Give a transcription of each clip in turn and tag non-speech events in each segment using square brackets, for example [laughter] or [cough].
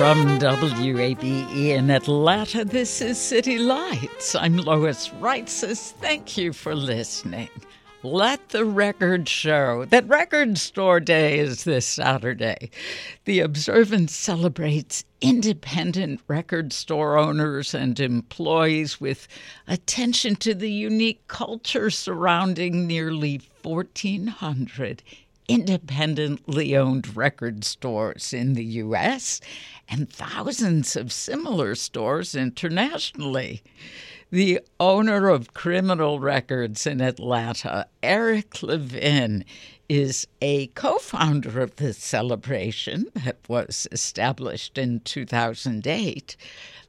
From WABE in Atlanta, this is City Lights. I'm Lois Reitzes. Thank you for listening. Let the record show that Record Store Day is this Saturday. The observance celebrates independent record store owners and employees with attention to the unique culture surrounding nearly 1,400 independently owned record stores in the U.S. and thousands of similar stores internationally. The owner of Criminal Records in Atlanta, Eric Levin, is a co founder of the celebration that was established in 2008.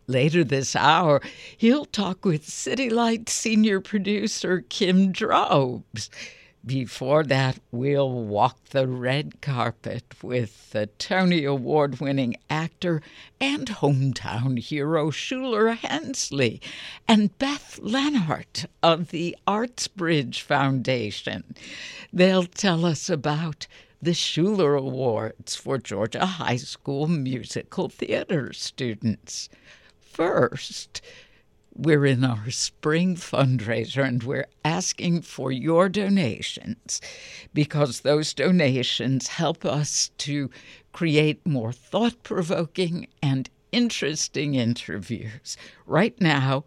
Later this hour, he'll talk with City Light senior producer Kim Drobes. Before that, we'll walk the red carpet with the Tony Award winning actor and hometown hero Shuler Hensley and Beth Leonard of the Artsbridge Foundation. They'll tell us about the Shuler Awards for Georgia High School musical theater students. First, we're in our spring fundraiser and we're asking for your donations because those donations help us to create more thought provoking and interesting interviews. Right now,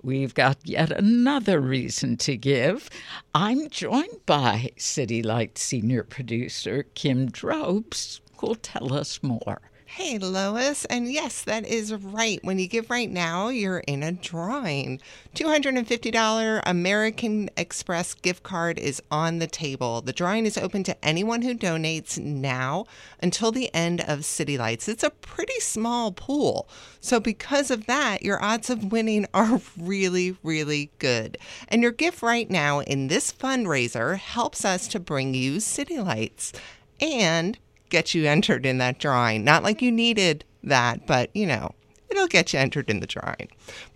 We've got yet another reason to give. I'm joined by City Light senior producer Kim Drobes, who'll tell us more. Hey, Lois. And yes, that is right. When you give right now, you're in a drawing. $250 American Express gift card is on the table. The drawing is open to anyone who donates now until the end of City Lights. It's a pretty small pool. So, because of that, your odds of winning [laughs] are really, really good. And your gift right now in this fundraiser helps us to bring you City Lights. And get you entered in that drawing. Not like you needed that, but you know, it'll get you entered in the drawing.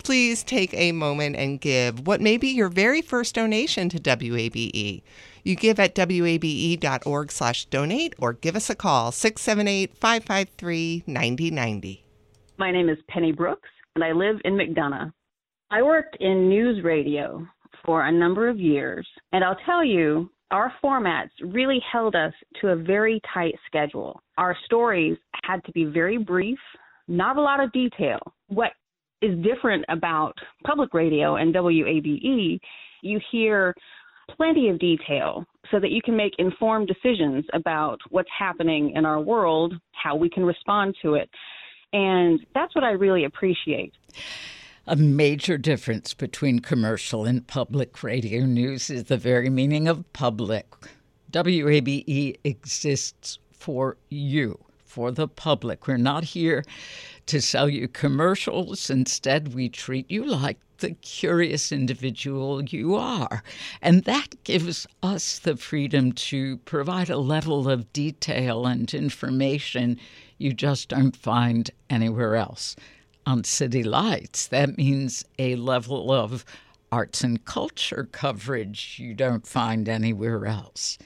Please take a moment and give what may be your very first donation to WABE. You give at wabe.org slash donate or give us a call, 678-553-9090. My name is Penny Brooks, and I live in McDonough. I worked in news radio for a number of years, and I'll tell you, our formats really held us to a very tight schedule. Our stories had to be very brief, not a lot of detail. What is different about public radio and WABE, you hear plenty of detail so that you can make informed decisions about what's happening in our world, how we can respond to it. And that's what I really appreciate. A major difference between commercial and public radio news is the very meaning of public. WABE exists for you, for the public. We're not here to sell you commercials. Instead, we treat you like the curious individual you are. And that gives us the freedom to provide a level of detail and information you just don't find anywhere else on City Lights. That means a level of arts and culture coverage you don't find anywhere else.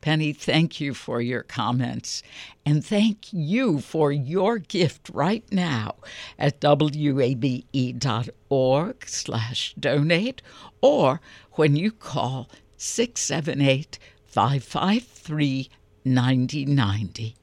Penny, thank you for your comments. And thank you for your gift right now at wabe.org slash donate or when you call 678 553 9090.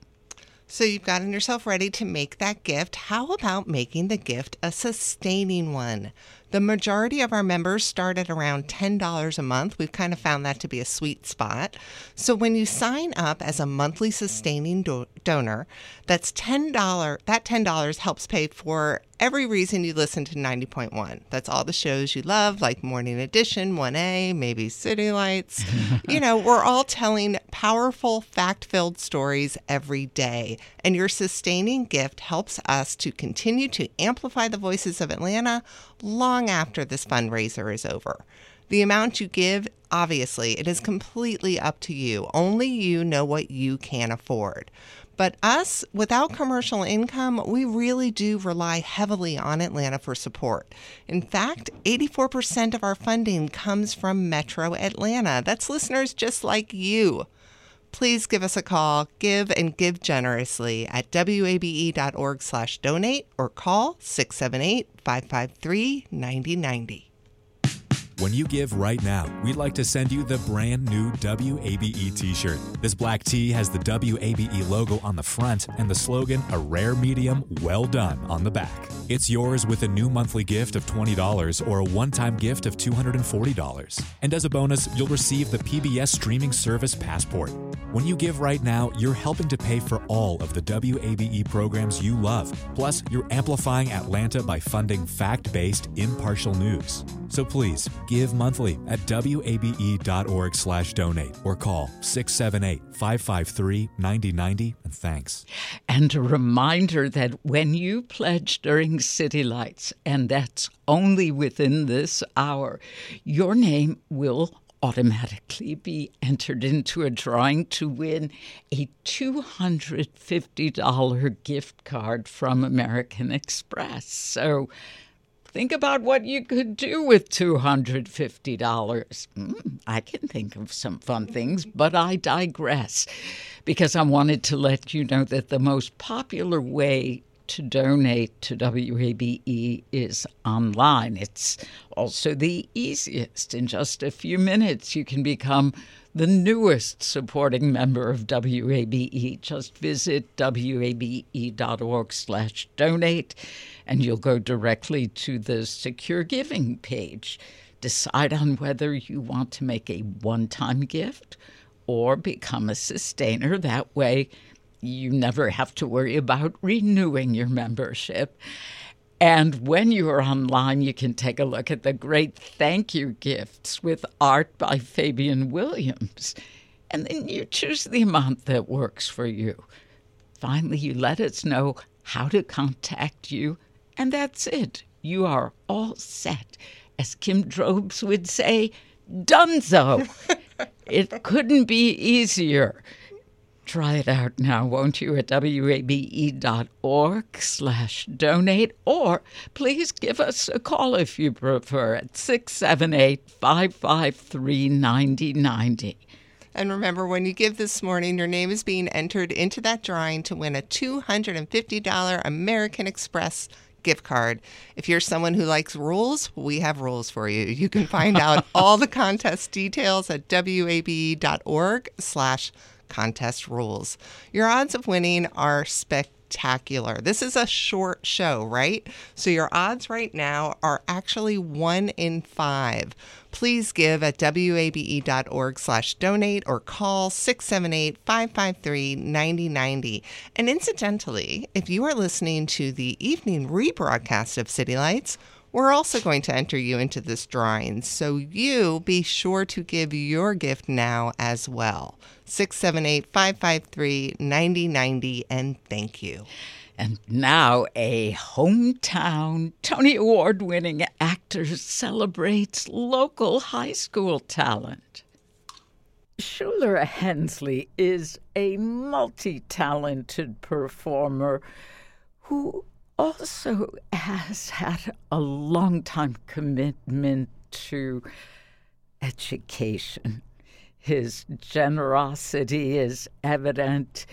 So you've gotten yourself ready to make that gift. How about making the gift a sustaining one? The majority of our members start at around $10 a month. We've kind of found that to be a sweet spot. So when you sign up as a monthly sustaining donor, that's $10. That $10 helps pay for every reason you listen to 90.1. That's all the shows you love, like Morning Edition, 1A, maybe City Lights. [laughs] you know, we're all telling powerful, fact filled stories every day. And your sustaining gift helps us to continue to amplify the voices of Atlanta long after this fundraiser is over. The amount you give, obviously, it is completely up to you. Only you know what you can afford. But us, without commercial income, we really do rely heavily on Atlanta for support. In fact, 84% of our funding comes from Metro Atlanta. That's listeners just like you. Please give us a call, give and give generously at wabe.org slash donate or call 678-553-9090. When you give right now, we'd like to send you the brand new WABE t shirt. This black tee has the WABE logo on the front and the slogan, A Rare Medium, Well Done, on the back. It's yours with a new monthly gift of $20 or a one time gift of $240. And as a bonus, you'll receive the PBS streaming service Passport. When you give right now, you're helping to pay for all of the WABE programs you love. Plus, you're amplifying Atlanta by funding fact based, impartial news. So please, give monthly at wabe.org slash donate or call 678-553-9090 and thanks. And a reminder that when you pledge during City Lights, and that's only within this hour, your name will automatically be entered into a drawing to win a $250 gift card from American Express. So think about what you could do with $250. Mm, I can think of some fun things, but I digress because I wanted to let you know that the most popular way to donate to WABE is online. It's also the easiest. In just a few minutes, you can become the newest supporting member of WABE. Just visit wabe.org slash donate, and you'll go directly to the secure giving page. Decide on whether you want to make a one-time gift or become a sustainer. That way, you never have to worry about renewing your membership. And when you are online, you can take a look at the great thank you gifts with art by Fabian Williams. And then you choose the amount that works for you. Finally, you let us know how to contact you, and that's it. You are all set. As Kim Drobes would say, donezo. [laughs] it couldn't be easier. Try it out now, won't you, at wabe.org slash donate, or please give us a call if you prefer at 678-553-9090. And remember, when you give this morning, your name is being entered into that drawing to win a $250 American Express gift card. If you're someone who likes rules, we have rules for you. You can find out [laughs] all the contest details at wabe.org slash contest rules. Your odds of winning are spectacular. This is a short show, right? So your odds right now are actually one in five. Please give at wabe.org slash donate or call 678-553-9090. And incidentally, if you are listening to the evening rebroadcast of City Lights, we're also going to enter you into this drawing, so you be sure to give your gift now as well. 678 553 9090, and thank you. And now a hometown Tony Award winning actor celebrates local high school talent. Shuler Hensley is a multi talented performer who also has had a long time commitment to education. His generosity is evident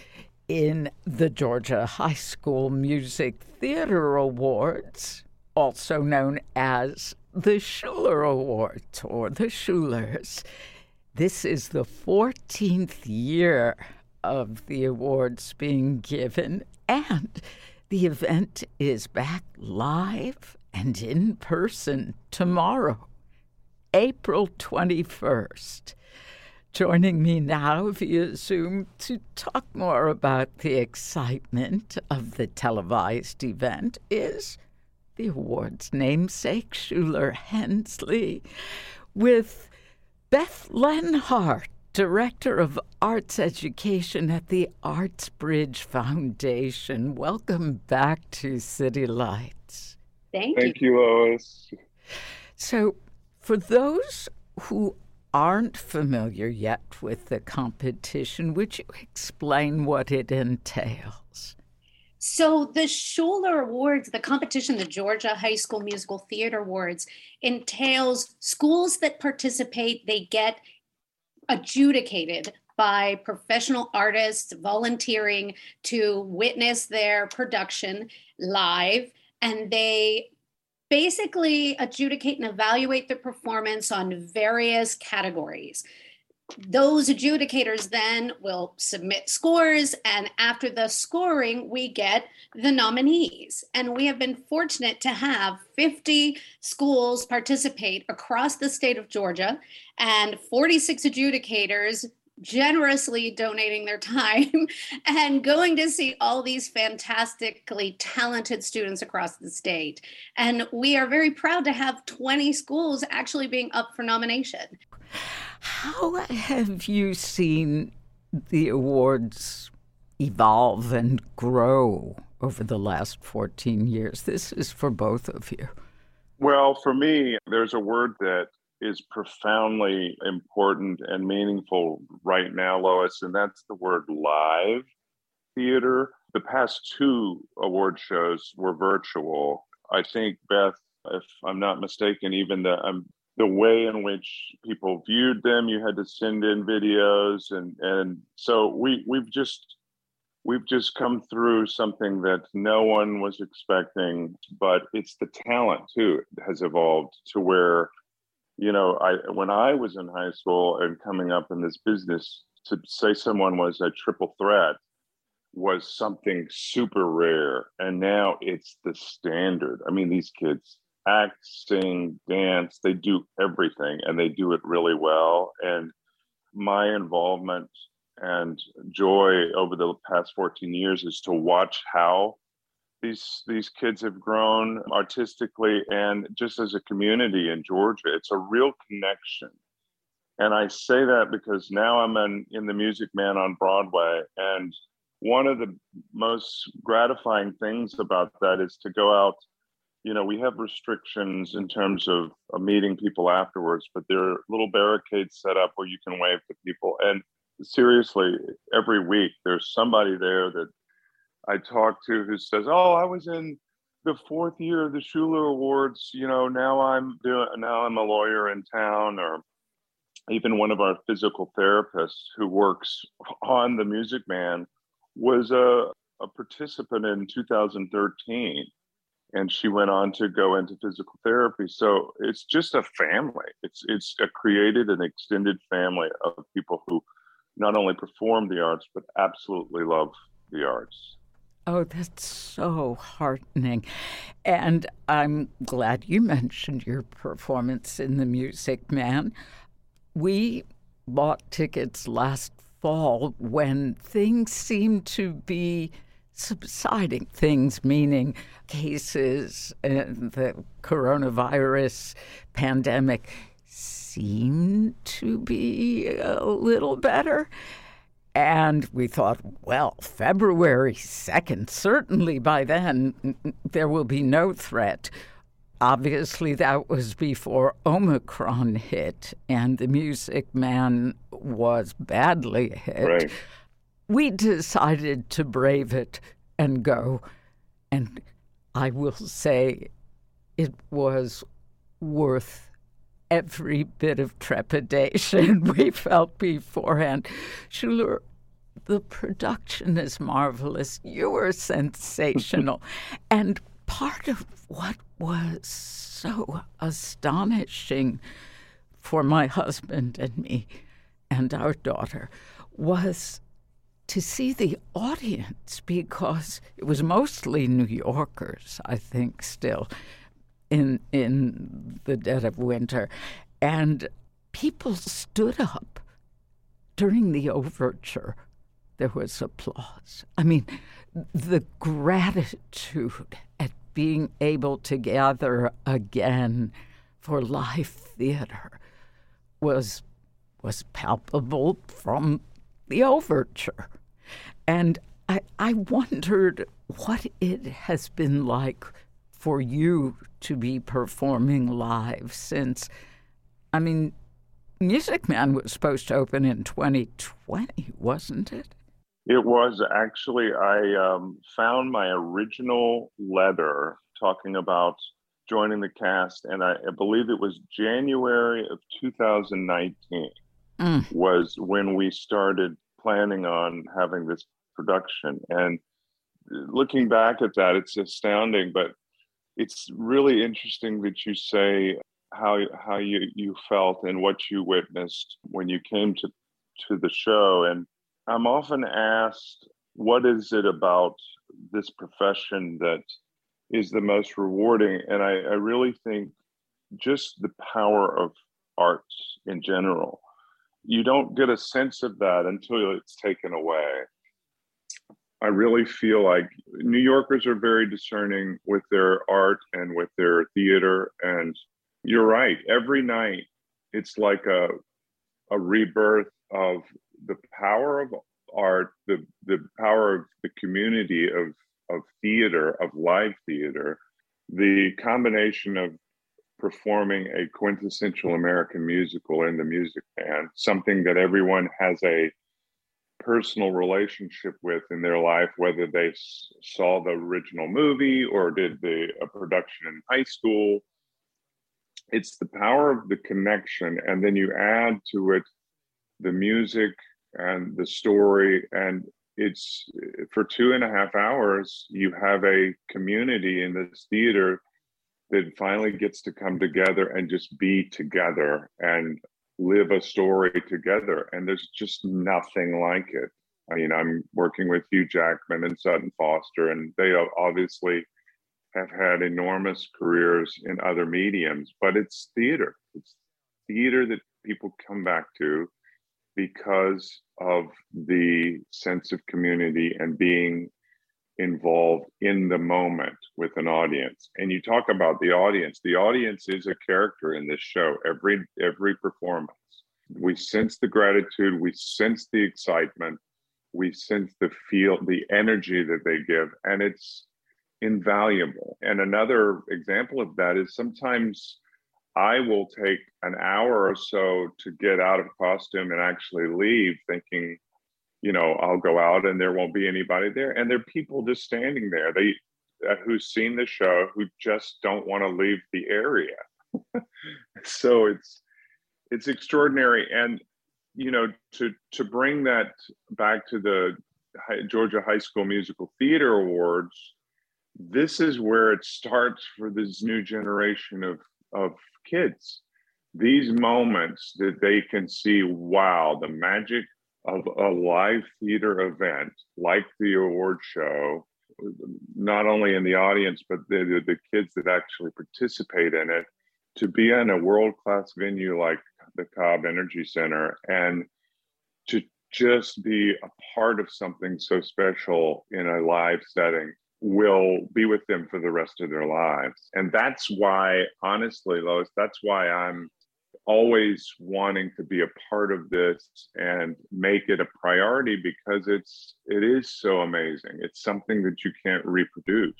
in the Georgia High School Music Theater Awards, also known as the Shuler Awards or the Shulers. This is the 14th year of the awards being given, and the event is back live and in person tomorrow, April 21st. Joining me now via Zoom to talk more about the excitement of the televised event is the award's namesake, Shuler Hensley, with Beth Leonhardt, Director of Arts Education at the Arts Bridge Foundation. Welcome back to City Lights. Thank, you. Thank you, Lois. So, for those who aren't familiar yet with the competition, would you explain what it entails? So, the Shuler Awards, the competition, the Georgia High School Musical Theater Awards, entails schools that participate, they get adjudicated by professional artists volunteering to witness their production live, and they basically adjudicate and evaluate the performance on various categories. Those adjudicators then will submit scores, and after the scoring, we get the nominees. And we have been fortunate to have 50 schools participate across the state of Georgia and 46 adjudicators generously donating their [laughs] time and going to see all these fantastically talented students across the state. And we are very proud to have 20 schools actually being up for nomination. How have you seen the awards evolve and grow over the last 14 years? This is for both of you. Well, for me, there's a word that is profoundly important and meaningful right now, Lois, and that's the word live theater. The past two award shows were virtual. I think, Beth, if I'm not mistaken, even the um, the way in which people viewed them, you had to send in videos, and and so we we've just we've just come through something that no one was expecting, but it's the talent too has evolved to where you know, I when I was in high school and coming up in this business, to say someone was a triple threat was something super rare, and now it's the standard. I mean, these kids act, sing, dance, they do everything, and they do it really well. And my involvement and joy over the past 14 years is to watch how these these kids have grown artistically and just as a community in Georgia. It's a real connection. And I say that because now I'm in, in the Music Man on Broadway. And one of the most gratifying things about that is to go out. You know, we have restrictions in terms of, of meeting people afterwards, but there are little barricades set up where you can wave to people. And seriously, every week there's somebody there that I talk to who says, "Oh, I was in the fourth year of the Shuler Awards. You know, now I'm doing. Now I'm a lawyer in town." Or even one of our physical therapists who works on the Music Man was a, a participant in 2013, and she went on to go into physical therapy. So it's just a family. It's it's a created and extended family of people who not only perform the arts but absolutely love the arts. Oh, that's so heartening. And I'm glad you mentioned your performance in The Music Man. We bought tickets last fall when things seemed to be subsiding. Things meaning cases and the coronavirus pandemic seemed to be a little better. And we thought, well, February 2nd, certainly by then there will be no threat. Obviously, that was before Omicron hit and the Music Man was badly hit. Right. We decided to brave it and go. And I will say it was worth every bit of trepidation [laughs] we felt beforehand. Shuler, the production is marvelous. You were sensational. [laughs] and part of what was so astonishing for my husband and me and our daughter was to see the audience because it was mostly New Yorkers, I think, still in in the dead of winter, and people stood up during the overture. There was applause. I mean, the gratitude at being able to gather again for live theater was was palpable from the overture. And I, I wondered what it has been like for you to be performing live since, I mean, Music Man was supposed to open in 2020, wasn't it? It was actually, I um, found my original letter talking about joining the cast, and I, I believe it was January of 2019 mm. was when we started planning on having this production. And looking back at that, it's astounding, but it's really interesting that you say how how you you felt and what you witnessed when you came to to the show and i'm often asked what is it about this profession that is the most rewarding and i, I really think just the power of arts in general you don't get a sense of that until it's taken away. I really feel like New Yorkers are very discerning with their art and with their theater. And you're right, every night it's like a, a rebirth of the power of art, the, the power of the community of, of theater, of live theater, the combination of performing a quintessential American musical in the Music Man, something that everyone has a personal relationship with in their life, whether they saw the original movie or did the a production in high school. It's the power of the connection, and then you add to it the music and the story, and it's for two and a half hours. You have a community in this theater that finally gets to come together and just be together and live a story together. And there's just nothing like it. I mean, I'm working with Hugh Jackman and Sutton Foster, and they obviously have had enormous careers in other mediums, but it's theater. It's theater that people come back to because of the sense of community and being involved in the moment with an audience. And you talk about the audience. The audience is a character in this show every every performance. We sense the gratitude we sense the excitement we sense the feel the energy that they give and it's invaluable. And another example of that is sometimes i will take an hour or so to get out of costume and actually leave thinking you know, I'll go out and there won't be anybody there. And there are people just standing there. They uh, who've seen the show who just don't want to leave the area. [laughs] so it's it's extraordinary. And you know, to to bring that back to the Georgia High School Musical Theater Awards, this is where it starts for this new generation of of kids. These moments that they can see, wow, the magic of a live theater event like the award show, not only in the audience, but the, the kids that actually participate in it, to be in a world class venue like the Cobb Energy Center and to just be a part of something so special in a live setting will be with them for the rest of their lives. And that's why, honestly, Lois, that's why I'm always wanting to be a part of this and make it a priority because it's it is so amazing. It's something that you can't reproduce.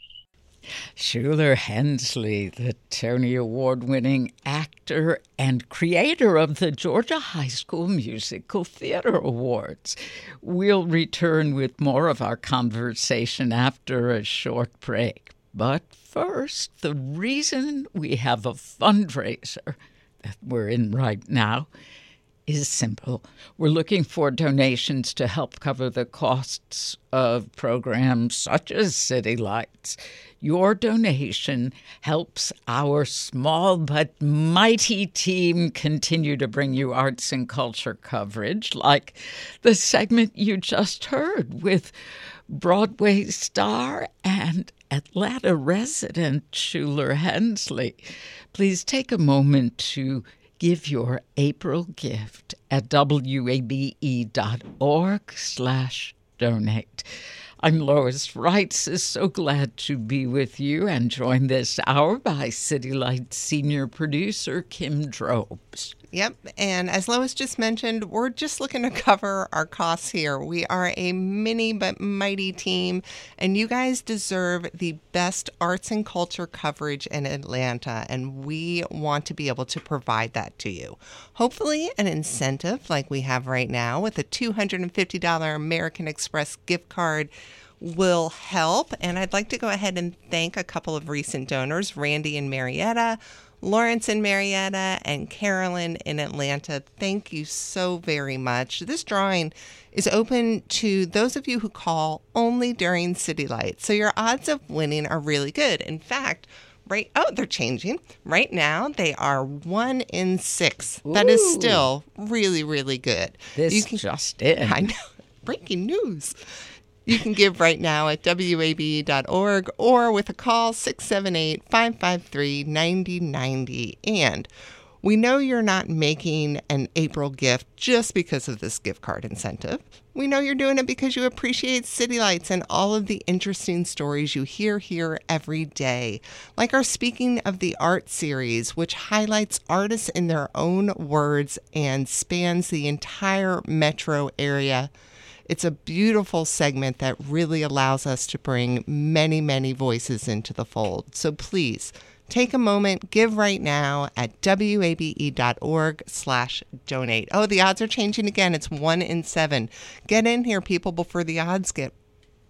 Shuler Hensley, the Tony Award winning actor and creator of the Georgia High School Musical Theater Awards. We'll return with more of our conversation after a short break. But first, the reason we have a fundraiser that we're in right now is simple. We're looking for donations to help cover the costs of programs such as City Lights. Your donation helps our small but mighty team continue to bring you arts and culture coverage, like the segment you just heard with Broadway star and Atlanta resident Shuler Hensley. Please take a moment to give your April gift at wabe.org slash donate. I'm Lois Reitzes. Is so glad to be with you and joined this hour by City Light senior producer Kim Drobes. Yep. And as Lois just mentioned, we're just looking to [laughs] cover our costs here. We are a mini but mighty team, and you guys deserve the best arts and culture coverage in Atlanta, and we want to be able to provide that to you. Hopefully, an incentive like we have right now with a $250 American Express gift card will help. And I'd like to go ahead and thank a couple of recent donors, Randy and Marietta Lawrence in Marietta, and Carolyn in Atlanta. Thank you so very much. This drawing is open to those of you who call only during City Lights. So your odds of winning are really good. In fact, right oh they're changing right now they are one in six Ooh. that is still really really good this you can, just in [laughs] i know breaking news you can give right now at wabe.org or with a call 678 553 9090. And we know you're not making an April gift just because of this gift card incentive. We know you're doing it because you appreciate City Lights and all of the interesting stories you hear here every day, like our Speaking of the Art series, which highlights artists in their own words and spans the entire metro area it's a beautiful segment that really allows us to bring many, many voices into the fold. So please take a moment, give right now at wabe.org slash donate. Oh, the odds are changing again. It's one in seven. Get in here, people, before the odds get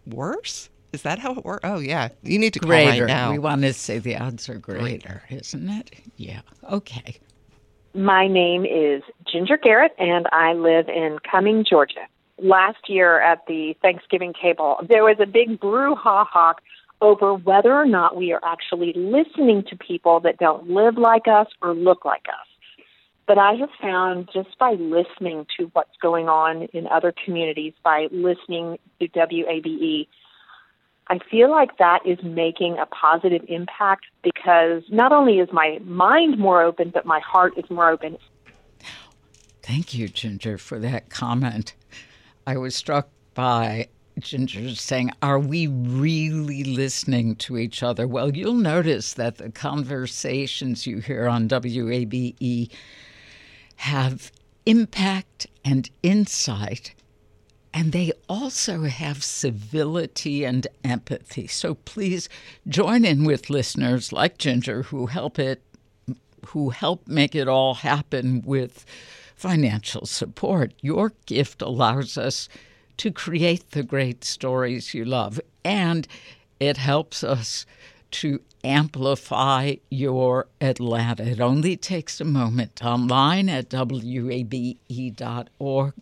worse. Is that how it works? Oh, yeah. You need to call right now. We want to say the odds are greater, greater, isn't it? Yeah. Okay. My name is Ginger Garrett, and I live in Cumming, Georgia last year at the Thanksgiving table, there was a big brouhaha over whether or not we are actually listening to people that don't live like us or look like us. But I have found just by listening to what's going on in other communities, by listening to WABE, I feel like that is making a positive impact because not only is my mind more open, but my heart is more open. Thank you, Ginger, for that comment. I was struck by Ginger saying, Are we really listening to each other? Well, you'll notice that the conversations you hear on WABE have impact and insight, and they also have civility and empathy. So please join in with listeners like Ginger who help it who help make it all happen with financial support. Your gift allows us to create the great stories you love, and it helps us to amplify your Atlanta. It only takes a moment online at wabe.org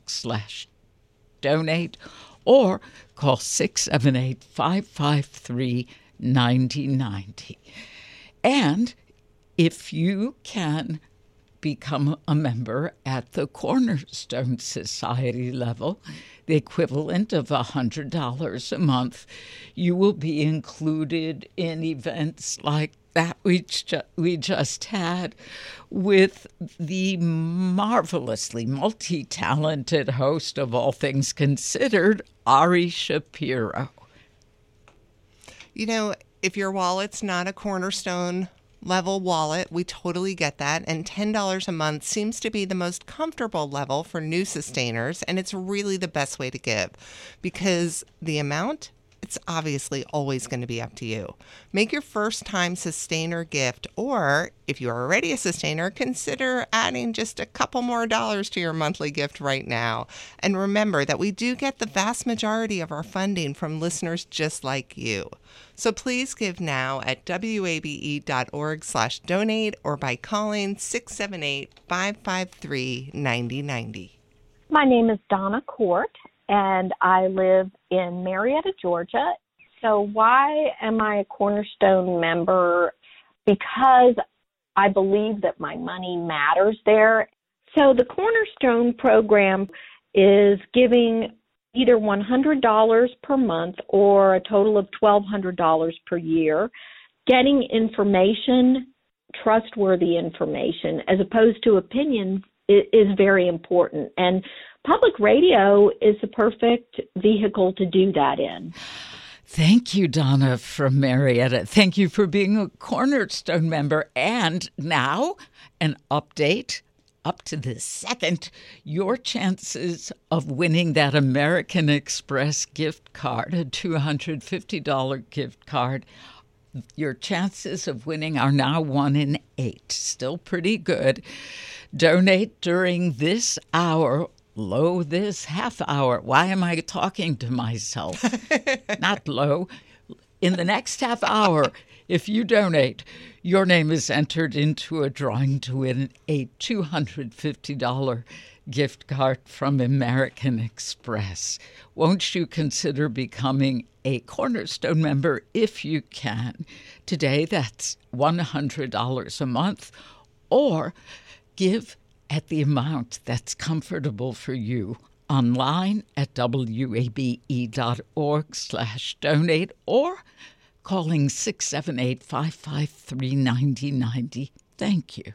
slash donate or call 678 553 9090. And if you can become a member at the Cornerstone Society level, the equivalent of $100 a month. You will be included in events like that we, ju- we just had with the marvelously multi talented host of All Things Considered, Ari Shapiro. You know, if your wallet's not a cornerstone level wallet. We totally get that. And $10 a month seems to be the most comfortable level for new sustainers. And it's really the best way to give because the amount it's obviously always going to be up to you. Make your first time sustainer gift, or if you're already a sustainer, consider adding just a couple more dollars to your monthly gift right now. And remember that we do get the vast majority of our funding from listeners just like you. So please give now at wabe.org slash donate or by calling 678-553-9090. My name is Donna Court, and I live in Marietta, Georgia. So why am I a Cornerstone member? Because I believe that my money matters there. So the Cornerstone program is giving either $100 per month or a total of $1,200 per year, getting information, trustworthy information, as opposed to opinions, is very important. And public radio is the perfect vehicle to do that in. Thank you, Donna from Marietta. Thank you for being a Cornerstone member. And now, an update up to the second, your chances of winning that American Express gift card, a $250 gift card, your chances of winning are now one in eight. Still pretty good. Donate during this hour low this half hour. Why am I talking to myself? [laughs] Not low. In the next half hour, if you donate, your name is entered into a drawing to win a $250 gift card from American Express. Won't you consider becoming a Cornerstone member if you can? Today, that's $100 a month, or give at the amount that's comfortable for you online at wabe.org slash donate or calling 678-553-9090. Thank you.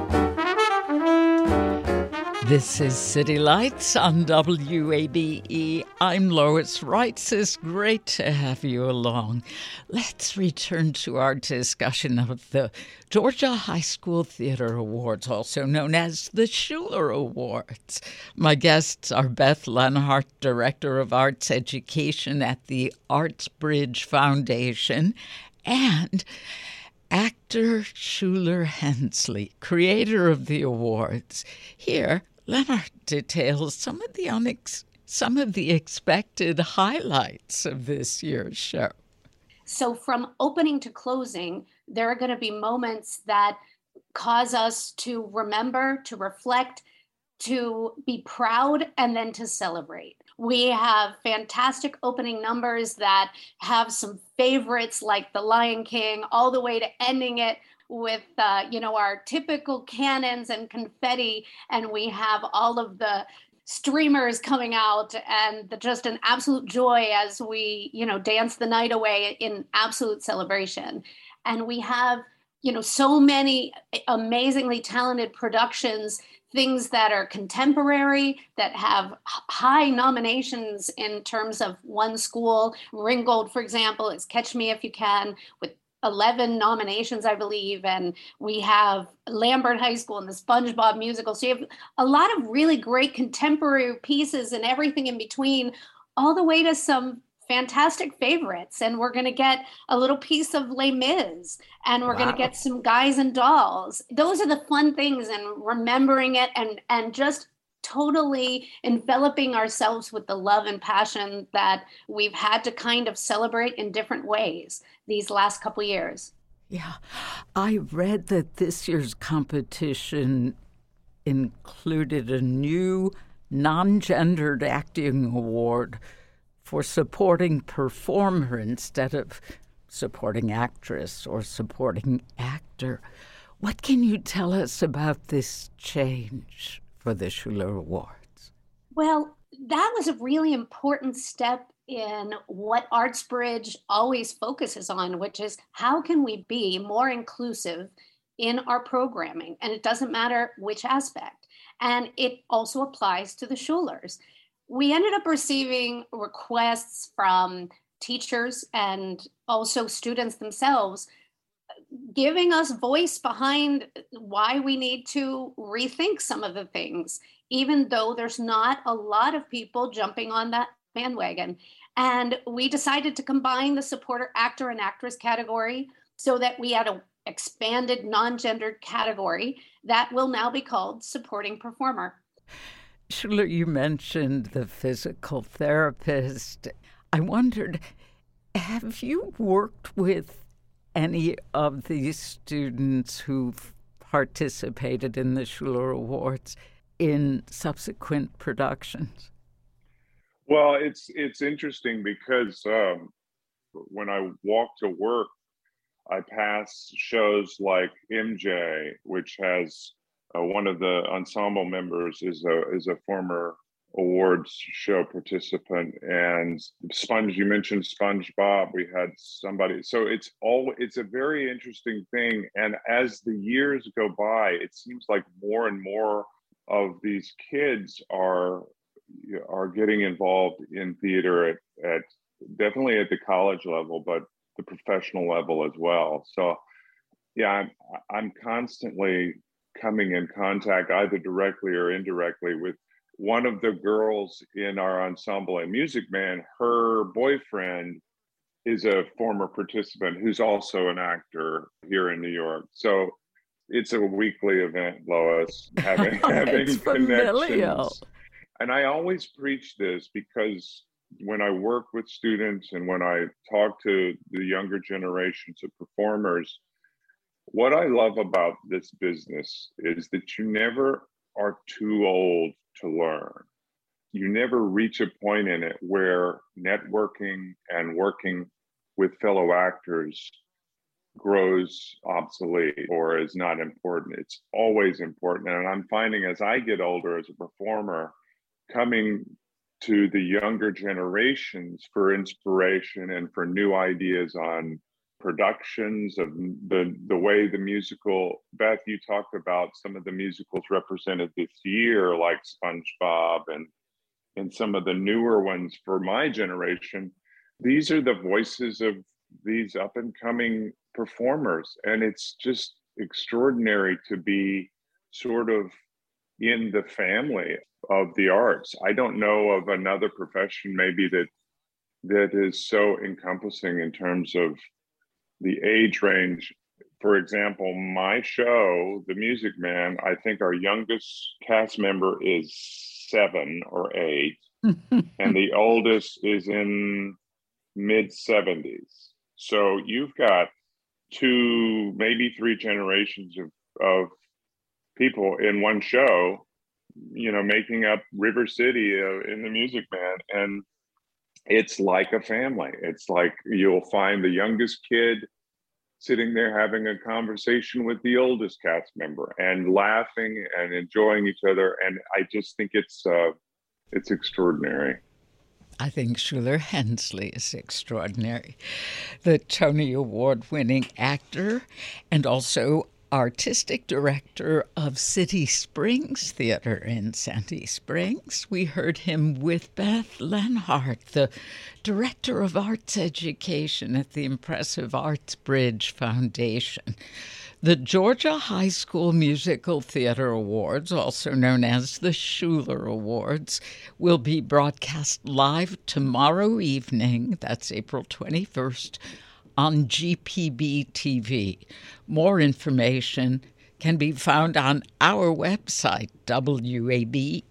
This is City Lights on WABE. I'm Lois Reitzes. It's great to have you along. Let's return to our discussion of the Georgia High School Theater Awards, also known as the Shuler Awards. My guests are Beth Lenhart, Director of Arts Education at the Arts Bridge Foundation, and actor Shuler Hensley, creator of the awards. Here, Lenhart details some of the unex- some of the expected highlights of this year's show. So, from opening to closing, there are going to be moments that cause us to remember, to reflect, to be proud, and then to celebrate. We have fantastic opening numbers that have some favorites like The Lion King, all the way to ending it with uh, you know our typical cannons and confetti and we have all of the streamers coming out and the, just an absolute joy as we you know dance the night away in absolute celebration. And we have you know so many amazingly talented productions things that are contemporary that have high nominations in terms of one school. Ringgold for example is catch me if you can with 11 nominations, I believe, and we have Lambert High School and the SpongeBob musical. So you have a lot of really great contemporary pieces and everything in between, all the way to some fantastic favorites. And we're going to get a little piece of Les Mis, and we're wow. going to get some Guys and Dolls. Those are the fun things, and remembering it and and just totally enveloping ourselves with the love and passion that we've had to kind of celebrate in different ways these last couple years. Yeah. I read that this year's competition included a new non gendered acting award for supporting performer instead of supporting actress or supporting actor. What can you tell us about this change for the Shuler Awards? Well, that was a really important step in what ArtsBridge always focuses on, which is how can we be more inclusive in our programming? And it doesn't matter which aspect. And it also applies to the Shulers. We ended up receiving requests from teachers and also students themselves giving us voice behind why we need to rethink some of the things even though there's not a lot of people jumping on that bandwagon and we decided to combine the supporter actor and actress category so that we had an expanded non-gendered category that will now be called supporting performer Shuler, you mentioned the physical therapist. I wondered, have you worked with any of these students who've participated in the Shuler Awards in subsequent productions? Well, it's it's interesting because um, when I walk to work, I pass shows like MJ, which has uh, one of the ensemble members is a is a former awards show participant and sponge you mentioned spongebob. We had somebody so it's all it's a very interesting thing. And as the years go by it seems like more and more of these kids are are getting involved in theater at, at definitely at the college level but the professional level as well. So yeah i'm i'm constantly coming in contact either directly or indirectly with one of the girls in our ensemble and music man her boyfriend is a former participant who's also an actor here in new york. So it's a weekly event lois [laughs] having having connections. and i always preach this because when i work with students and when i talk to the younger generations of performers what I love about this business is that you never are too old to learn. You never reach a point in it where networking and working with fellow actors grows obsolete or is not important. It's always important. And I'm finding as I get older as a performer, coming to the younger generations for inspiration and for new ideas on productions of the the way the musical beth you talked about some of the musicals represented this year like spongebob and and some of the newer ones for my generation. These are the voices of these up and coming performers and it's just extraordinary to be sort of in the family of the arts. I don't know of another profession maybe that that is so encompassing in terms of the age range. For example, my show, The Music Man, I think our youngest cast member is seven or eight, [laughs] and the oldest is in mid 70s. So you've got two, maybe three generations of, of people in one show, you know, making up River City uh, in the Music Man. And it's like a family. It's like you'll find the youngest kid sitting there having a conversation with the oldest cast member and laughing and enjoying each other. And I just think it's uh, it's extraordinary. I think Shuler Hensley is extraordinary. The Tony Award winning actor and also artistic director of City Springs Theater in Sandy Springs. We heard him with Beth Lenhart, the director of arts education at the impressive Arts Bridge Foundation. The Georgia High School Musical Theater Awards, also known as the Shuler Awards, will be broadcast live tomorrow evening. That's April 21st on GPB TV. More information can be found on our website, wabe.org.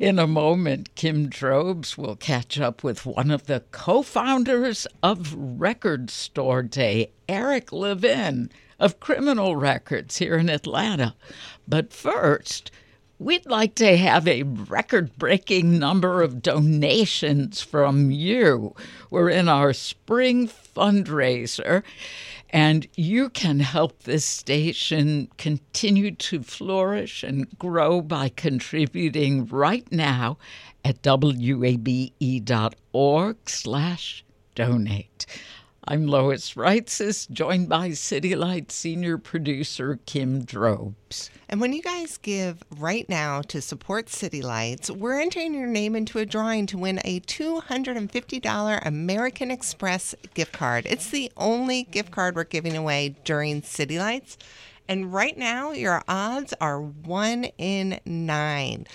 In a moment, Kim Drobes will catch up with one of the co founders of Record Store Day, Eric Levin of Criminal Records here in Atlanta. But first, We'd like to have a record breaking number of donations from you. We're in our spring fundraiser, and you can help this station continue to flourish and grow by contributing right now at wabe.org slash donate. I'm Lois Reitzes, joined by City Light senior producer Kim Drobes. And when you guys give right now to support City Lights, we're entering your name into a drawing to win a $250 American Express gift card. It's the only gift card we're giving away during City Lights. And right now, your odds are one in nine.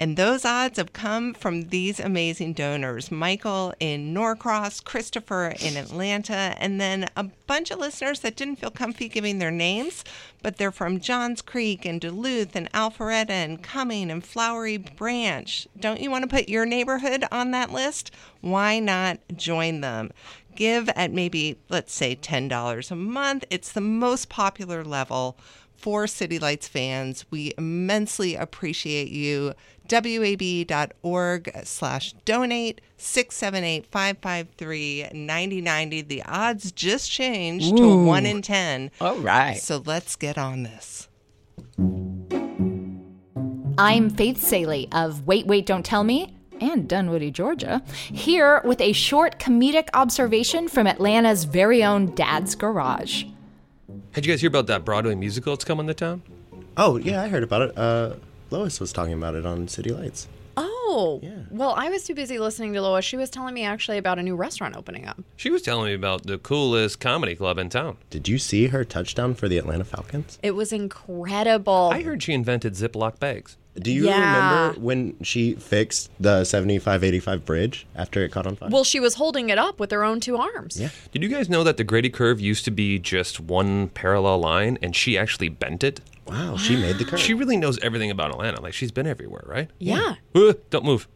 And those odds have come from these amazing donors Michael in Norcross, Christopher in Atlanta, and then a bunch of listeners that didn't feel comfy giving their names, but they're from Johns Creek and Duluth and Alpharetta and Cumming and Flowery Branch. Don't you want to put your neighborhood on that list? Why not join them? Give at maybe, let's say, $10 a month. It's the most popular level for City Lights fans. We immensely appreciate you. WABE.org slash donate 678-553-9090. The odds just changed to 1 in 10. All right. So let's get on this. I'm Faith Salie of Wait, Wait, Don't Tell Me and Dunwoody, Georgia, here with a short comedic observation from Atlanta's very own Dad's Garage. Had you guys hear about that Broadway musical that's coming to town? Oh, yeah, I heard about it. Uh, Lois was talking about it on City Lights. Oh, yeah. well, I was too busy listening to Lois. She was telling me actually about a new restaurant opening up. She was telling me about the coolest comedy club in town. Did you see her touchdown for the Atlanta Falcons? It was incredible. I heard she invented Ziploc bags. Do you Yeah. remember when she fixed the 7585 bridge after it caught on fire? Well, she was holding it up with her own two arms. Yeah. Did you guys know that the Grady curve used to be just one parallel line and she actually bent it? Wow, she made the curve. She really knows everything about Atlanta. Like she's been everywhere, right? Yeah. Uh, don't move.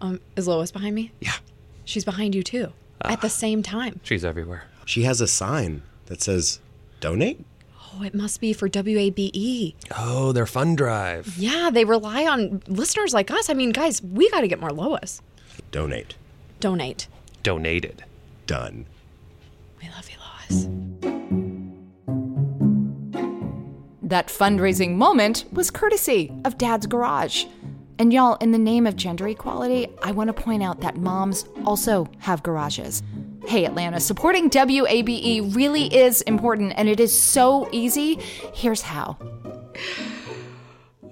Um, is Lois behind me? Yeah. She's behind you too. At the same time. She's everywhere. She has a sign that says donate. Oh, it must be for WABE. Oh, their fund drive. Yeah, they rely on listeners like us. I mean, guys, we got to get more Lois. Donate. Donate. Donated. Done. We love you, Lois. That fundraising moment was courtesy of Dad's Garage. And y'all, in the name of gender equality, I want to point out that moms also have garages. Hey, Atlanta, supporting WABE really is important and it is so easy. Here's how.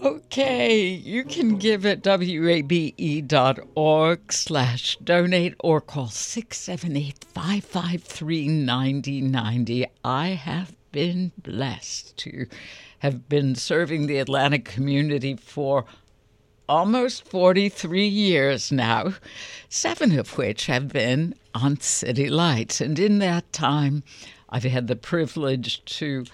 Okay, you can give at wabe.org slash donate or call 678-553-9090. I have been blessed to have been serving the Atlanta community for almost 43 years now, seven of which have been on City Lights. And in that time, I've had the privilege to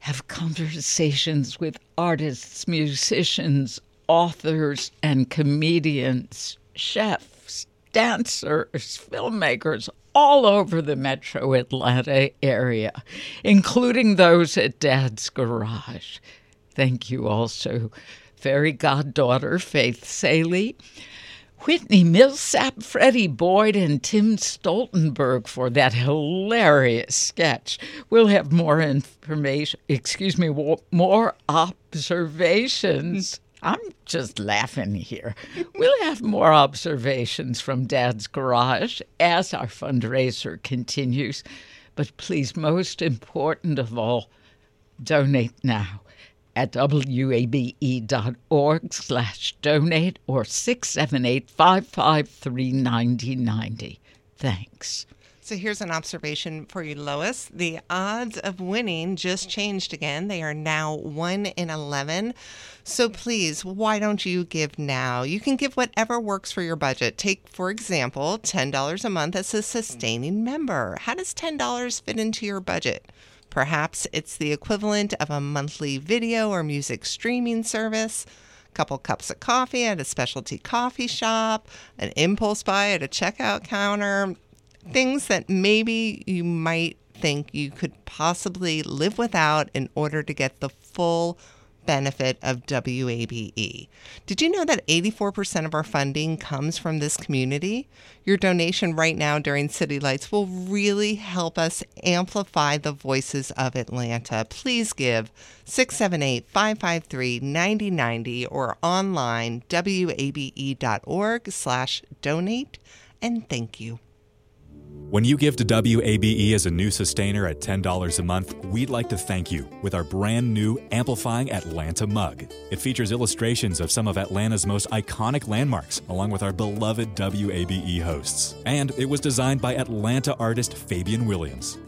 have conversations with artists, musicians, authors, and comedians, chefs, dancers, filmmakers all over the metro Atlanta area, including those at Dad's Garage. Thank you also, fairy goddaughter Faith Salie. Whitney Millsap, Freddie Boyd, and Tim Stoltenberg for that hilarious sketch. We'll have more information, excuse me, more observations. I'm just laughing here. We'll have more observations from Dad's Garage as our fundraiser continues. But please, most important of all, donate now at wabe.org slash donate or 678-553-9090. Thanks. So here's an observation for you, Lois. The odds of winning just changed again. They are now 1 in 11. So please, why don't you give now? You can give whatever works for your budget. Take, for example, $10 a month as a sustaining member. How does $10 fit into your budget? Perhaps it's the equivalent of a monthly video or music streaming service, a couple cups of coffee at a specialty coffee shop, an impulse buy at a checkout counter, things that maybe you might think you could possibly live without in order to get the full benefit of WABE. Did you know that 84% of our funding comes from this community? Your donation right now during City Lights will really help us amplify the voices of Atlanta. Please give 678 553 9090 or online wabe.org slash donate and thank you. When you give to WABE as a new sustainer at $10 a month, we'd like to thank you with our brand new Amplifying Atlanta mug. It features illustrations of some of Atlanta's most iconic landmarks, along with our beloved WABE hosts. And it was designed by Atlanta artist Fabian Williams.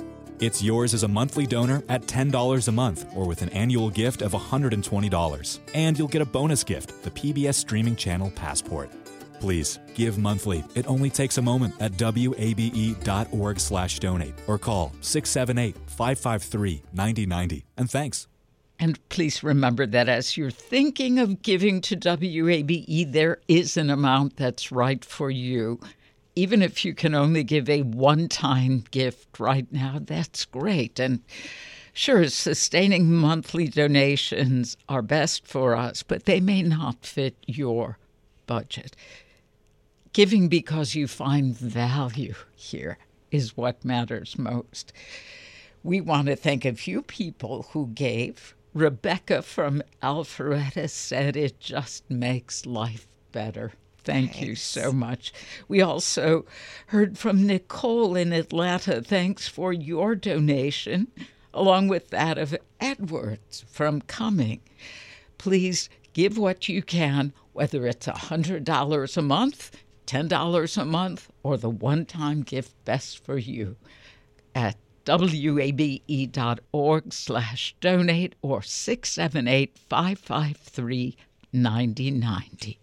It's yours as a monthly donor at $10 a month or with an annual gift of $120. And you'll get a bonus gift, the PBS streaming channel Passport. Please give monthly. It only takes a moment at wabe.org slash donate or call 678-553-9090. And thanks. And please remember that as you're thinking of giving to WABE, there is an amount that's right for you. Even if you can only give a one time gift right now, that's great. And sure, sustaining monthly donations are best for us, but they may not fit your budget. Giving because you find value here is what matters most. We want to thank a few people who gave. Rebecca from Alpharetta said it just makes life better. Thank Thanks. you so much. We also heard from Nicole in Atlanta. Thanks for your donation, along with that of Edwards from Cumming. Please give what you can, whether it's $100 a month $10 a month or the one time gift best for you at wabe.org slash donate or 678 553 9090.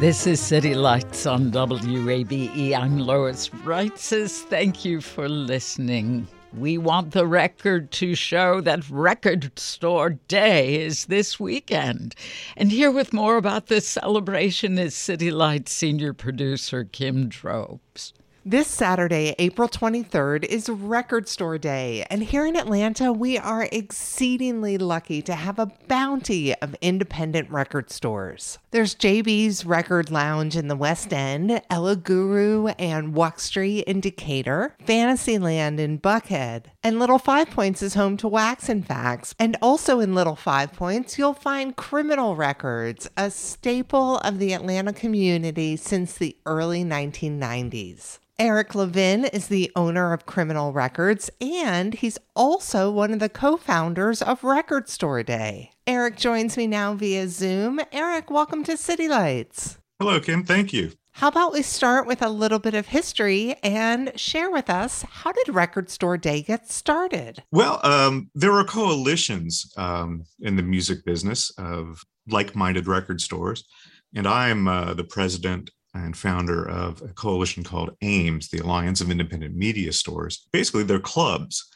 This is City Lights on WABE. I'm Lois Reitzes. Thank you for listening. We want the record to show that Record Store Day is this weekend. And here with more about this celebration is City Lights senior producer Kim Drobes. This Saturday, April 23rd, is Record Store Day, and here in Atlanta, we are exceedingly lucky to have a bounty of independent record stores. There's JB's Record Lounge in the West End, Ella Guru and Wuxtry in Decatur, Fantasyland in Buckhead, and Little Five Points is home to Wax and Facts. And also in Little Five Points, you'll find Criminal Records, a staple of the Atlanta community since the early 1990s. Eric Levin is the owner of Criminal Records, and he's also one of the co founders of Record Store Day. Eric joins me now via Zoom. Eric, welcome to City Lights. Hello, Kim. Thank you. How about we start with a little bit of history and share with us how did Record Store Day get started? Well, um, there are coalitions um, in the music business of like minded record stores. And I'm uh, the president and founder of a coalition called AIMS, the Alliance of Independent Media Stores. Basically, they're clubs.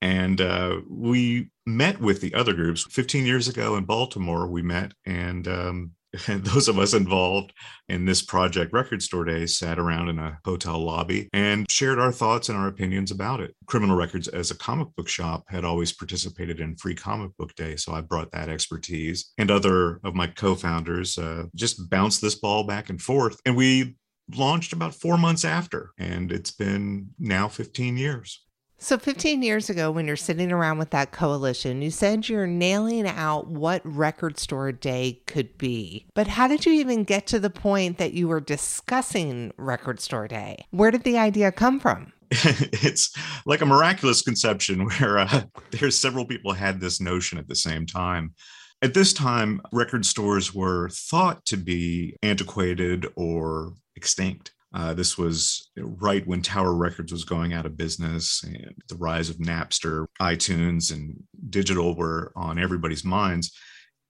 And uh, we met with the other groups 15 years ago in Baltimore. We met, and um, [laughs] those of us involved in this project record store day sat around in a hotel lobby and shared our thoughts and our opinions about it. Criminal records as a comic book shop had always participated in free comic book day so i brought that expertise. And other of my co-founders uh, just bounced this ball back and forth and we launched about four months after and it's been now 15 years so, 15 years ago, when you're sitting around with that coalition, you said you're nailing out what record store day could be. But how did you even get to the point that you were discussing record store day? Where did the idea come from? [laughs] it's like a miraculous conception where uh, there's several people had this notion at the same time. At this time, record stores were thought to be antiquated or extinct. Uh, this was right when Tower Records was going out of business and the rise of Napster, iTunes, and digital were on everybody's minds.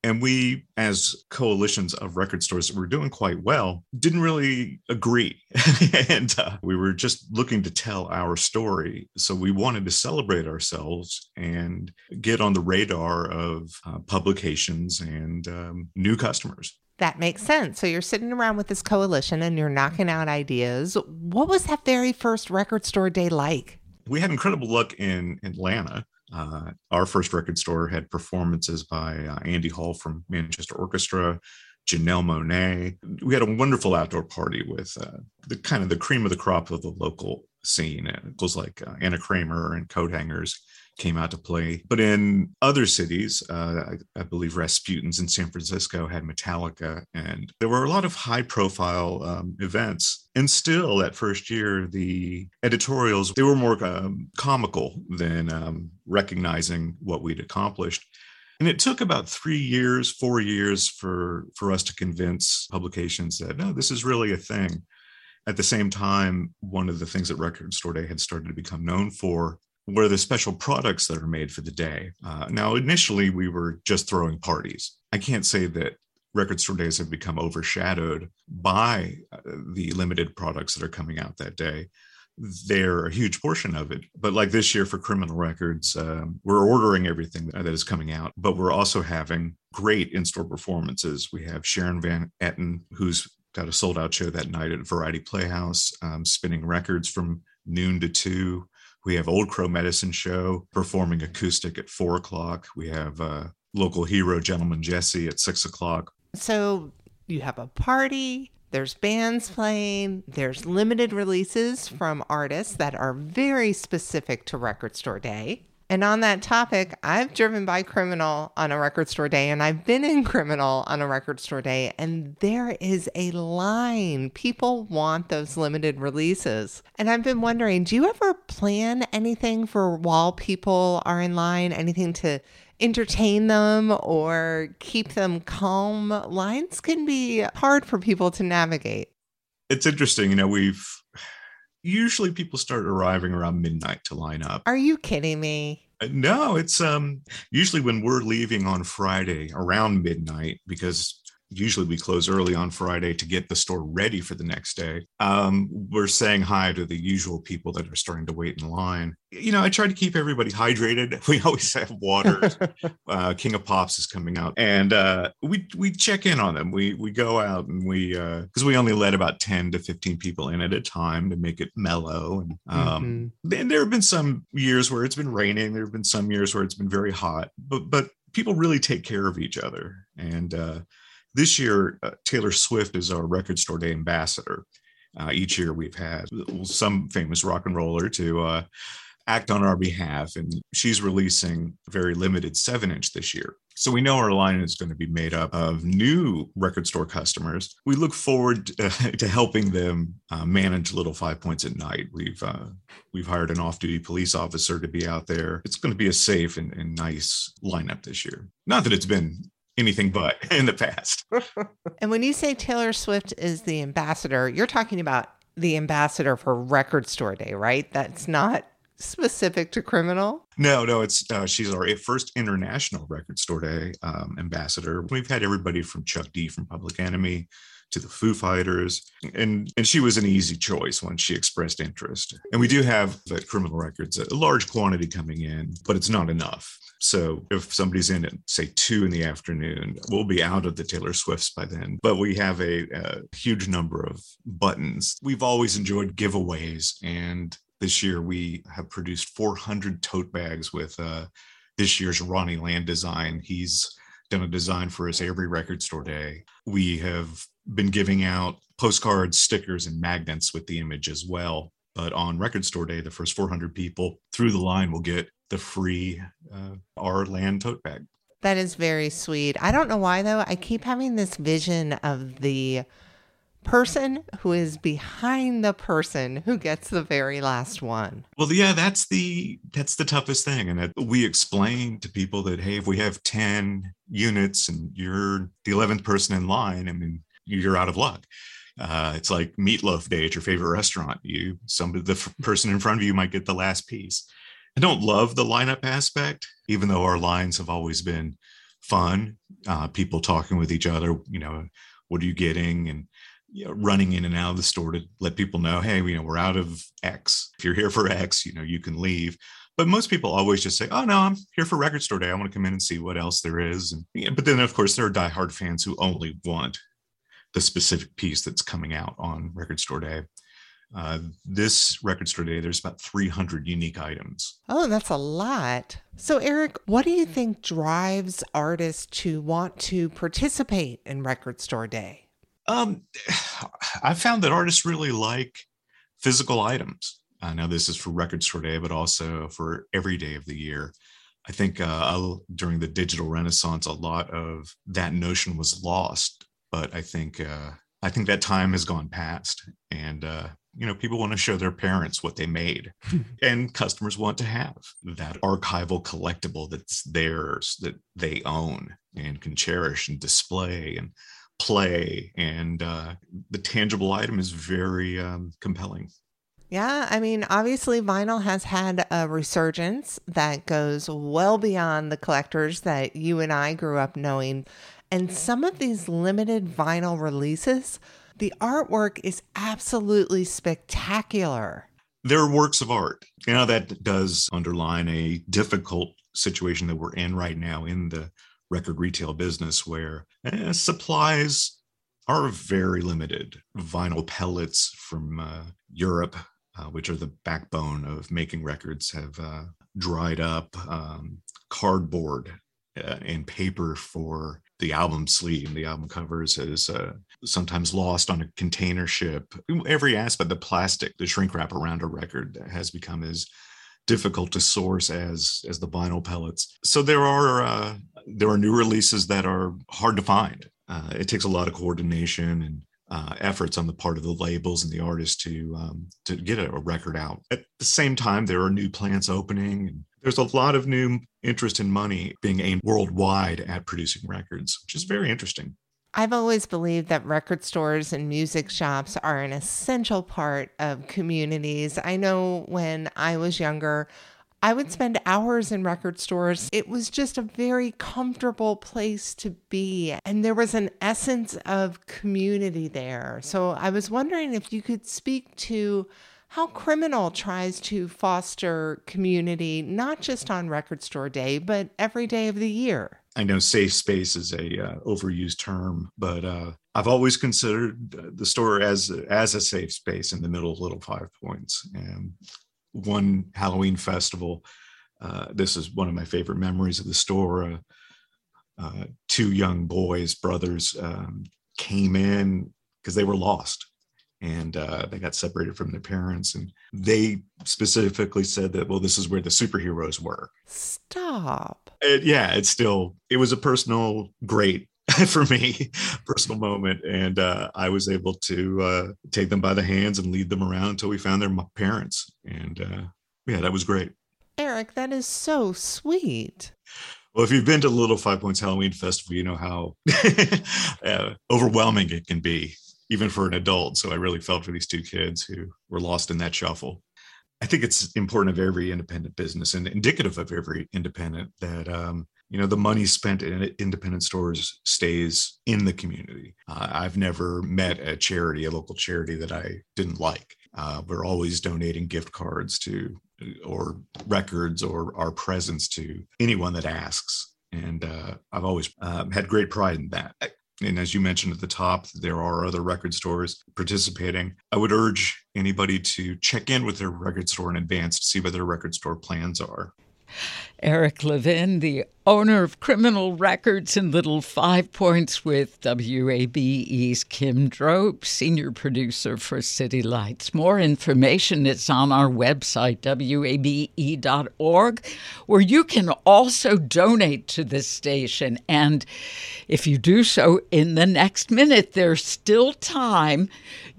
And we, as coalitions of record stores that were doing quite well, didn't really agree. [laughs] and uh, we were just looking to tell our story. So we wanted to celebrate ourselves and get on the radar of uh, publications and um, new customers. That makes sense. So you're sitting around with this coalition and you're knocking out ideas. What was that very first record store day like? We had incredible luck in Atlanta. Uh, our first record store had performances by uh, Andy Hull from Manchester Orchestra, Janelle Monáe. We had a wonderful outdoor party with uh, the kind of the cream of the crop of the local scene. It was like uh, Anna Kramer and Coat Hangers came out to play. But in other cities, uh, I, I, believe Rasputin's in San Francisco had Metallica, and there were a lot of high profile um, events. And still, that first year, the editorials they were more um, comical than um, recognizing what we'd accomplished. And it took about three years, four years for for us to convince publications that no, this is really a thing. At the same time, one of the things that Record Store Day had started to become known for were the special products that are made for the day. Uh, now, initially, we were just throwing parties. I can't say that record store days have become overshadowed by uh, the limited products that are coming out that day. They're a huge portion of it. But like this year for criminal records, um, we're ordering everything that is coming out, but we're also having great in store performances. We have Sharon Van Etten, who's got a sold out show that night at Variety Playhouse, um, spinning records from noon to two. We have Old Crow Medicine Show performing acoustic at four o'clock. We have uh, local hero Gentleman Jesse at six o'clock. So you have a party, there's bands playing, there's limited releases from artists that are very specific to Record Store Day. And on that topic, I've driven by Criminal on a record store day and I've been in Criminal on a record store day, and there is a line. People want those limited releases. And I've been wondering do you ever plan anything for while people are in line? Anything to entertain them or keep them calm? Lines can be hard for people to navigate. It's interesting. You know, we've usually people start arriving around midnight to line up. Are you kidding me? Uh, no, it's um usually when we're leaving on Friday around midnight because usually we close early on Friday to get the store ready for the next day. Um, we're saying hi to the usual people that are starting to wait in line. You know, I try to keep everybody hydrated. [laughs] We always have water. [laughs] uh, King of Pops is coming out, and uh, we we check in on them. We we go out and we because uh, we only let about ten to fifteen people in at a time to make it mellow. And um, mm-hmm. there have been some years where it's been raining. There have been some years where it's been very hot, but but people really take care of each other and uh, this year, uh, Taylor Swift is our record store day ambassador. Uh, each year we've had some famous rock and roller to uh, act on our behalf, and she's releasing a very limited seven inch this year. So we know our line is going to be made up of new record store customers. We look forward to, [laughs] to helping them uh, manage Little Five Points at night. We've uh, we've hired an off-duty police officer to be out there. It's going to be a safe and, and nice lineup this year. Not that it's been anything but [laughs] in the past. [laughs] and when you say Taylor Swift is the ambassador, you're talking about the ambassador for Record Store Day, right? That's not specific to criminal. No, no, it's uh, she's our first international Record Store Day um, ambassador. We've had everybody from Chuck D from Public Enemy to the Foo Fighters, and and she was an easy choice when she expressed interest. And we do have at Criminal Records a large quantity coming in, but it's not enough. So if somebody's in at say two in the afternoon, we'll be out of the Taylor Swifts by then. But we have a, a huge number of buttons. We've always enjoyed giveaways, and this year we have produced 400 tote bags with uh, this year's Ronnie Land design. He's done a design for us every record store day. We have been giving out postcards, stickers, and magnets with the image as well. But on record store day, the first 400 people through the line will get the free uh, our land tote bag. That is very sweet. I don't know why though. I keep having this vision of the person who is behind the person who gets the very last one. Well, yeah, that's the that's the toughest thing, and we explain to people that hey, if we have ten units and you're the eleventh person in line, I mean, you're out of luck. Uh, it's like meatloaf day at your favorite restaurant. You, somebody, the f- person in front of you might get the last piece. I don't love the lineup aspect, even though our lines have always been fun. Uh, people talking with each other, you know, what are you getting? And you know, running in and out of the store to let people know, hey, you know, we're out of X. If you're here for X, you know, you can leave. But most people always just say, "Oh no, I'm here for Record Store Day. I want to come in and see what else there is." And, yeah, but then, of course, there are diehard fans who only want the specific piece that's coming out on Record Store Day. Uh, this Record Store Day, there's about 300 unique items. Oh, that's a lot. So, Eric, what do you think drives artists to want to participate in Record Store Day? Um, [sighs] I found that artists really like physical items. Uh, now, this is for Record Store Day, but also for every day of the year. I think uh, during the digital renaissance, a lot of that notion was lost. But I think uh, I think that time has gone past, and uh, you know people want to show their parents what they made, and customers want to have that archival collectible that's theirs that they own and can cherish and display and play. And uh, the tangible item is very um, compelling. Yeah, I mean, obviously, vinyl has had a resurgence that goes well beyond the collectors that you and I grew up knowing. And some of these limited vinyl releases, the artwork is absolutely spectacular. They're works of art. You know, that does underline a difficult situation that we're in right now in the record retail business where eh, supplies are very limited. Vinyl pellets from uh, Europe uh, which are the backbone of making records, have uh, dried up. Um, cardboard uh, and paper for the album sleeve and the album covers is uh, sometimes lost on a container ship. Every aspect, the plastic, the shrink wrap around a record has become as difficult to source as as the vinyl pellets. So there are uh, there are new releases that are hard to find. Uh, it takes a lot of coordination and uh, efforts on the part of the labels and the artists to um, to get a, record out. At the same time, there are new plants opening. And there's a lot of new interest in money being aimed worldwide at producing records, which is very interesting. I've always believed that record stores and music shops are an essential part of communities. I know when I was younger, I would spend hours in record stores. It was just a very comfortable place to be. And there was an essence of community there. So I was wondering if you could speak to how criminal tries to foster community, not just on record store day, but every day of the year. I know safe space is a uh, overused term, but uh, I've always considered the store as as a safe space in the middle of Little Five Points. And one Halloween festival. Uh, this is one of my favorite memories of the store. Uh, uh, two young boys, brothers, um, came in because they were lost and uh, they got separated from their parents. And they specifically said that, well, this is where the superheroes were. Stop. And yeah, it's still, it was a personal, great [laughs] for me personal moment and uh, i was able to uh, take them by the hands and lead them around until we found their parents and uh, yeah that was great eric that is so sweet well if you've been to little five points halloween festival you know how [laughs] uh, overwhelming it can be even for an adult. So i really felt for these two kids who were lost in that shuffle. I think it's important of every independent business and indicative of every independent that um, you know the money spent in independent stores stays in the community. Uh, i've never met a charity a local charity that i didn't like. Uh, we're always donating gift cards to or records or our presence to anyone that asks. And uh, i've always um, had great pride in that and as you mentioned at the top there are other record stores participating. I would urge anybody to check in with their record store in advance to see what their record store plans are Eric Levin, the owner of Criminal Records in Little Five Points with WABE's Kim Drobes, senior producer for City Lights. More information is on our website, wabe.org, where you can also donate to this station. And if you do so in the next minute, there's still time.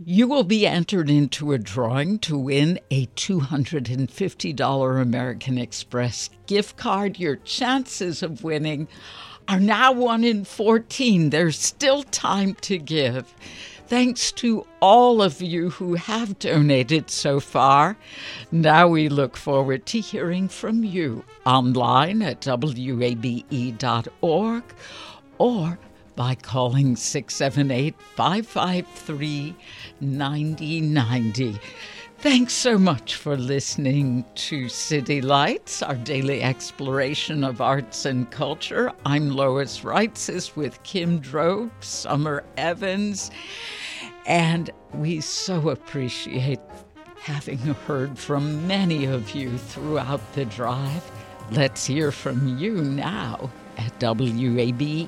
You will be entered into a drawing to win a $250 American Express gift card. Your chances of winning are now 1 in 14. There's still time to give. Thanks to all of you who have donated so far. Now we look forward to hearing from you online at wabe.org or by calling 678 553 9090. Thanks so much for listening to City Lights, our daily exploration of arts and culture. I'm Lois Reitzes with Kim Drobes, Summer Evans, and we so appreciate having heard from many of you throughout the drive. Let's hear from you now at wabe.org.